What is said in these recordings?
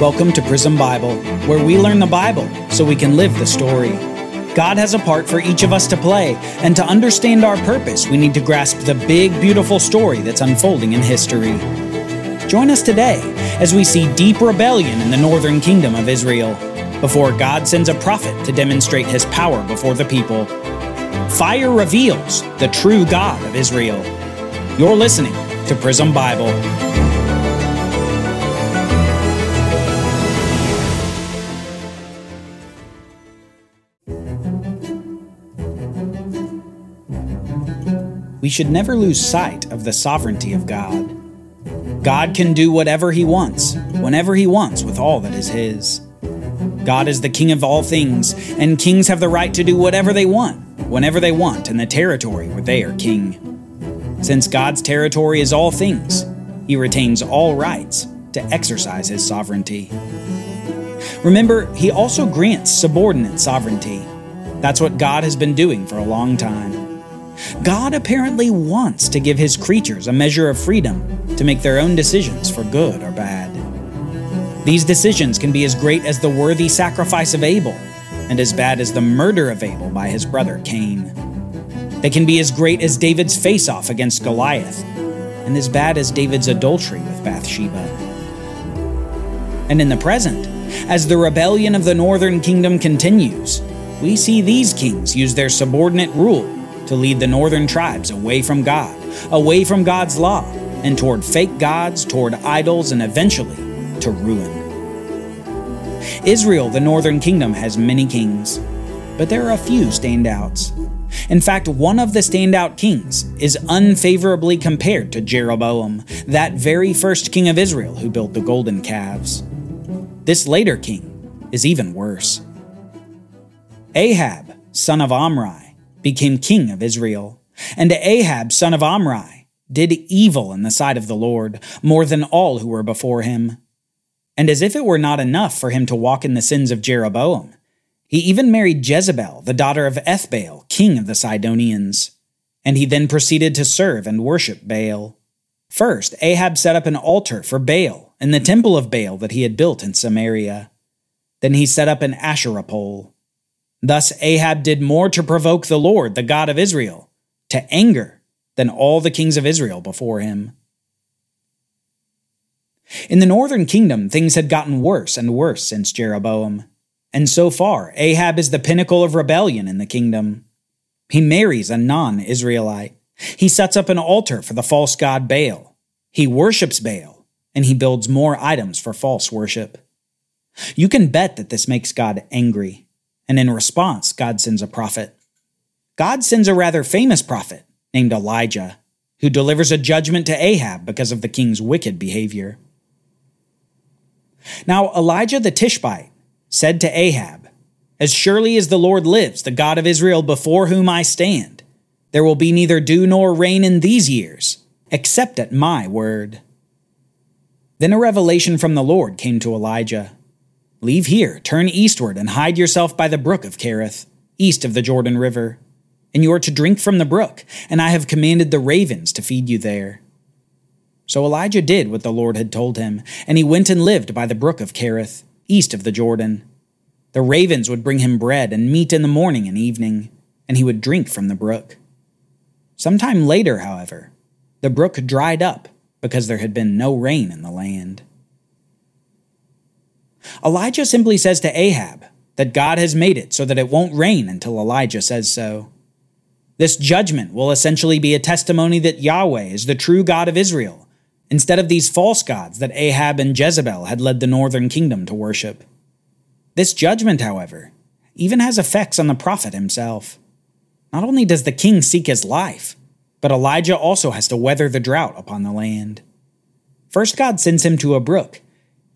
Welcome to Prism Bible, where we learn the Bible so we can live the story. God has a part for each of us to play, and to understand our purpose, we need to grasp the big, beautiful story that's unfolding in history. Join us today as we see deep rebellion in the northern kingdom of Israel before God sends a prophet to demonstrate his power before the people. Fire reveals the true God of Israel. You're listening to Prism Bible. Should never lose sight of the sovereignty of God. God can do whatever He wants, whenever He wants, with all that is His. God is the King of all things, and kings have the right to do whatever they want, whenever they want, in the territory where they are king. Since God's territory is all things, He retains all rights to exercise His sovereignty. Remember, He also grants subordinate sovereignty. That's what God has been doing for a long time. God apparently wants to give his creatures a measure of freedom to make their own decisions for good or bad. These decisions can be as great as the worthy sacrifice of Abel, and as bad as the murder of Abel by his brother Cain. They can be as great as David's face off against Goliath, and as bad as David's adultery with Bathsheba. And in the present, as the rebellion of the northern kingdom continues, we see these kings use their subordinate rule to lead the northern tribes away from God, away from God's law, and toward fake gods, toward idols, and eventually to ruin. Israel, the northern kingdom, has many kings, but there are a few standouts. In fact, one of the standout kings is unfavorably compared to Jeroboam, that very first king of Israel who built the golden calves. This later king is even worse. Ahab, son of Omri, became king of Israel. And Ahab, son of Omri, did evil in the sight of the Lord, more than all who were before him. And as if it were not enough for him to walk in the sins of Jeroboam, he even married Jezebel, the daughter of Ethbaal, king of the Sidonians. And he then proceeded to serve and worship Baal. First, Ahab set up an altar for Baal in the temple of Baal that he had built in Samaria. Then he set up an Asherah pole. Thus Ahab did more to provoke the Lord, the God of Israel, to anger than all the kings of Israel before him. In the northern kingdom, things had gotten worse and worse since Jeroboam. And so far, Ahab is the pinnacle of rebellion in the kingdom. He marries a non Israelite. He sets up an altar for the false god Baal. He worships Baal, and he builds more items for false worship. You can bet that this makes God angry and in response, God sends a prophet. God sends a rather famous prophet named Elijah, who delivers a judgment to Ahab because of the king's wicked behavior. Now, Elijah the Tishbite said to Ahab, As surely as the Lord lives, the God of Israel before whom I stand, there will be neither dew nor rain in these years, except at my word. Then a revelation from the Lord came to Elijah. Leave here, turn eastward, and hide yourself by the brook of Kerith, east of the Jordan River. And you are to drink from the brook, and I have commanded the ravens to feed you there. So Elijah did what the Lord had told him, and he went and lived by the brook of Kerith, east of the Jordan. The ravens would bring him bread and meat in the morning and evening, and he would drink from the brook. Some time later, however, the brook dried up because there had been no rain in the land. Elijah simply says to Ahab that God has made it so that it won't rain until Elijah says so. This judgment will essentially be a testimony that Yahweh is the true God of Israel, instead of these false gods that Ahab and Jezebel had led the northern kingdom to worship. This judgment, however, even has effects on the prophet himself. Not only does the king seek his life, but Elijah also has to weather the drought upon the land. First, God sends him to a brook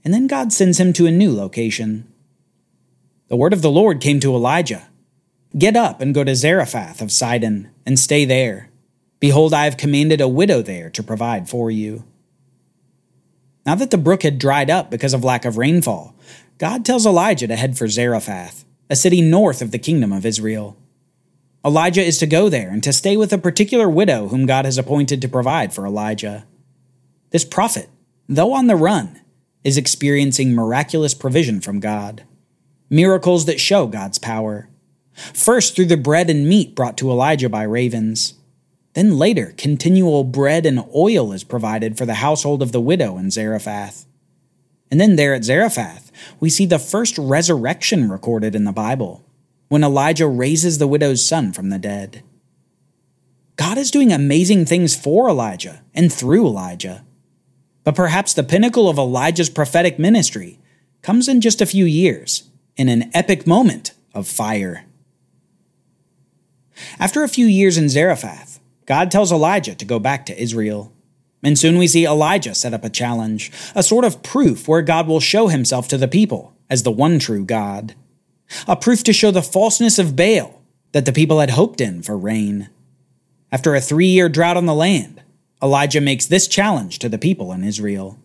and then God sends him to a new location. The word of the Lord came to Elijah Get up and go to Zarephath of Sidon, and stay there. Behold, I have commanded a widow there to provide for you. Now that the brook had dried up because of lack of rainfall, God tells Elijah to head for Zarephath, a city north of the kingdom of Israel. Elijah is to go there and to stay with a particular widow whom God has appointed to provide for Elijah. This prophet, though on the run, is experiencing miraculous provision from God, miracles that show God's power. First, through the bread and meat brought to Elijah by ravens. Then later, continual bread and oil is provided for the household of the widow in Zarephath. And then there at Zarephath, we see the first resurrection recorded in the Bible, when Elijah raises the widow's son from the dead. God is doing amazing things for Elijah and through Elijah. But perhaps the pinnacle of Elijah's prophetic ministry comes in just a few years, in an epic moment of fire. After a few years in Zarephath, God tells Elijah to go back to Israel. And soon we see Elijah set up a challenge, a sort of proof where God will show himself to the people as the one true God. A proof to show the falseness of Baal that the people had hoped in for rain. After a three year drought on the land, Elijah makes this challenge to the people in Israel.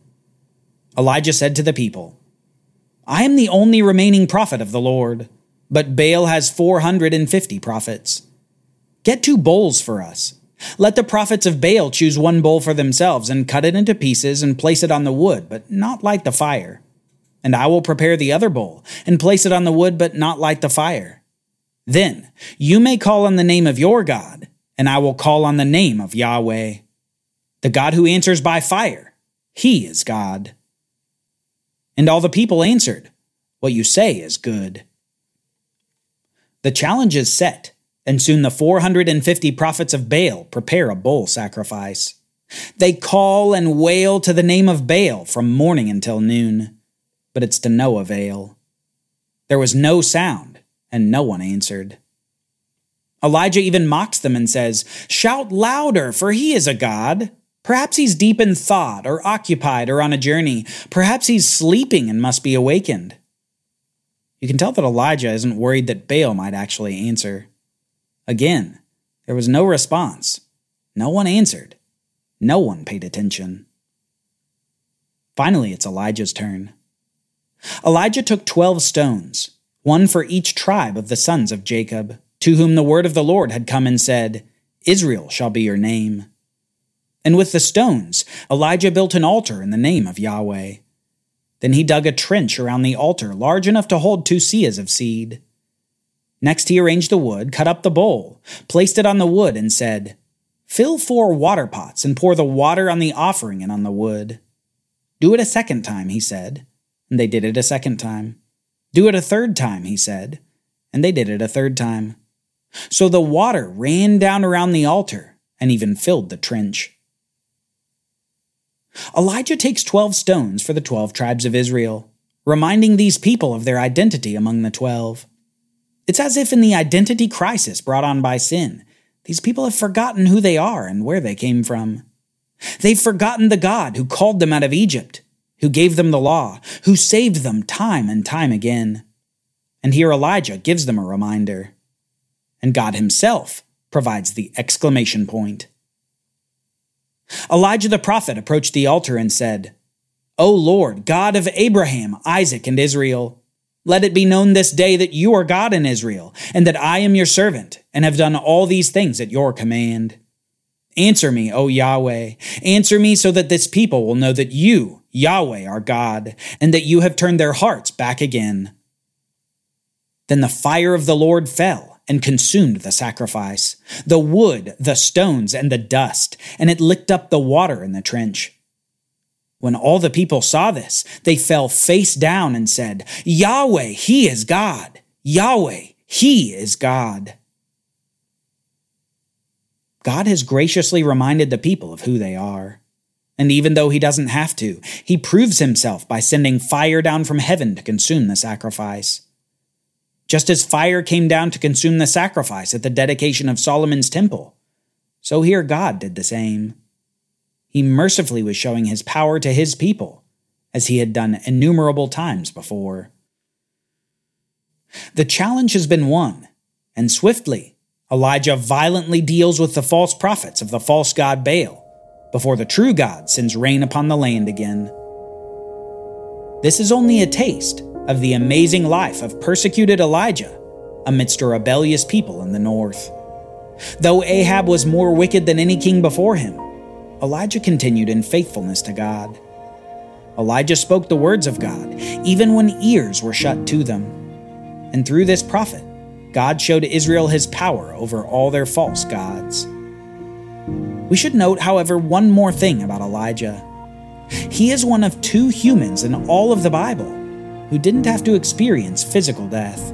Elijah said to the people, I am the only remaining prophet of the Lord, but Baal has 450 prophets. Get two bowls for us let the prophets of Baal choose one bowl for themselves and cut it into pieces and place it on the wood, but not light the fire. And I will prepare the other bowl and place it on the wood, but not light the fire. Then you may call on the name of your God, and I will call on the name of Yahweh. The God who answers by fire, he is God. And all the people answered, What you say is good. The challenge is set and soon the 450 prophets of Baal prepare a bull sacrifice. They call and wail to the name of Baal from morning until noon, but it's to no avail. There was no sound, and no one answered. Elijah even mocks them and says, Shout louder, for he is a god. Perhaps he's deep in thought, or occupied, or on a journey. Perhaps he's sleeping and must be awakened. You can tell that Elijah isn't worried that Baal might actually answer. Again, there was no response. No one answered. No one paid attention. Finally, it's Elijah's turn. Elijah took twelve stones, one for each tribe of the sons of Jacob, to whom the word of the Lord had come and said, Israel shall be your name. And with the stones, Elijah built an altar in the name of Yahweh. Then he dug a trench around the altar large enough to hold two seahs of seed. Next, he arranged the wood, cut up the bowl, placed it on the wood, and said, Fill four water pots and pour the water on the offering and on the wood. Do it a second time, he said. And they did it a second time. Do it a third time, he said. And they did it a third time. So the water ran down around the altar and even filled the trench. Elijah takes 12 stones for the 12 tribes of Israel, reminding these people of their identity among the 12. It's as if in the identity crisis brought on by sin, these people have forgotten who they are and where they came from. They've forgotten the God who called them out of Egypt, who gave them the law, who saved them time and time again. And here Elijah gives them a reminder. And God himself provides the exclamation point. Elijah the prophet approached the altar and said, O Lord, God of Abraham, Isaac, and Israel, let it be known this day that you are God in Israel, and that I am your servant, and have done all these things at your command. Answer me, O Yahweh. Answer me so that this people will know that you, Yahweh, are God, and that you have turned their hearts back again. Then the fire of the Lord fell and consumed the sacrifice, the wood, the stones, and the dust, and it licked up the water in the trench. When all the people saw this, they fell face down and said, Yahweh, He is God. Yahweh, He is God. God has graciously reminded the people of who they are. And even though he doesn't have to, he proves himself by sending fire down from heaven to consume the sacrifice. Just as fire came down to consume the sacrifice at the dedication of Solomon's temple, so here God did the same he mercifully was showing his power to his people, as he had done innumerable times before. The challenge has been won, and swiftly, Elijah violently deals with the false prophets of the false god Baal before the true God sends rain upon the land again. This is only a taste of the amazing life of persecuted Elijah amidst a rebellious people in the north. Though Ahab was more wicked than any king before him, Elijah continued in faithfulness to God. Elijah spoke the words of God, even when ears were shut to them. And through this prophet, God showed Israel his power over all their false gods. We should note, however, one more thing about Elijah. He is one of two humans in all of the Bible who didn't have to experience physical death.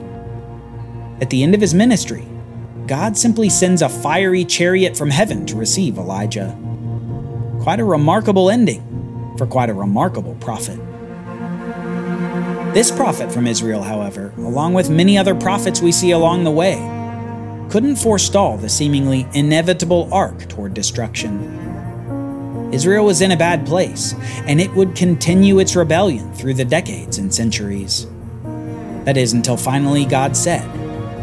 At the end of his ministry, God simply sends a fiery chariot from heaven to receive Elijah. Quite a remarkable ending for quite a remarkable prophet. This prophet from Israel, however, along with many other prophets we see along the way, couldn't forestall the seemingly inevitable arc toward destruction. Israel was in a bad place, and it would continue its rebellion through the decades and centuries. That is, until finally God said,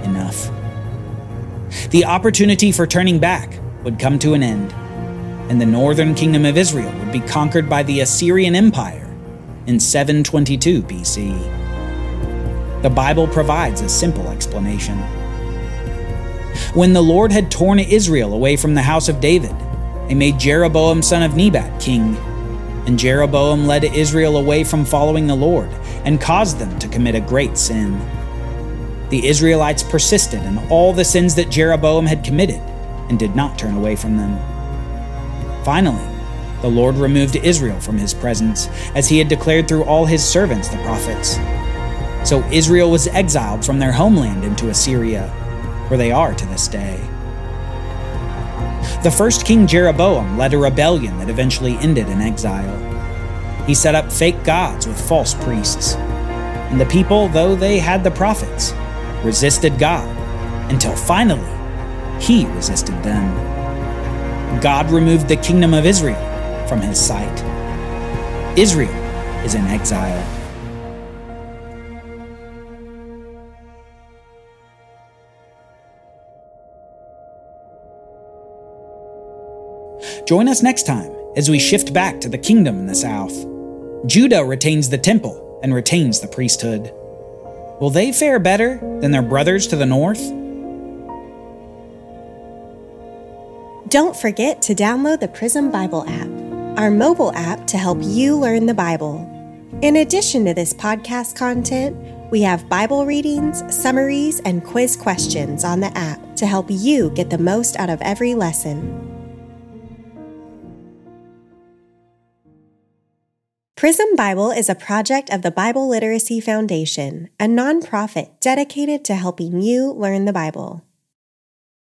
Enough. The opportunity for turning back would come to an end and the northern kingdom of Israel would be conquered by the Assyrian Empire in 722 BC. The Bible provides a simple explanation. When the Lord had torn Israel away from the house of David, he made Jeroboam son of Nebat king. And Jeroboam led Israel away from following the Lord and caused them to commit a great sin. The Israelites persisted in all the sins that Jeroboam had committed and did not turn away from them. Finally, the Lord removed Israel from his presence, as he had declared through all his servants the prophets. So Israel was exiled from their homeland into Assyria, where they are to this day. The first king Jeroboam led a rebellion that eventually ended in exile. He set up fake gods with false priests. And the people, though they had the prophets, resisted God until finally he resisted them. God removed the kingdom of Israel from his sight. Israel is in exile. Join us next time as we shift back to the kingdom in the south. Judah retains the temple and retains the priesthood. Will they fare better than their brothers to the north? Don't forget to download the Prism Bible app, our mobile app to help you learn the Bible. In addition to this podcast content, we have Bible readings, summaries, and quiz questions on the app to help you get the most out of every lesson. Prism Bible is a project of the Bible Literacy Foundation, a nonprofit dedicated to helping you learn the Bible.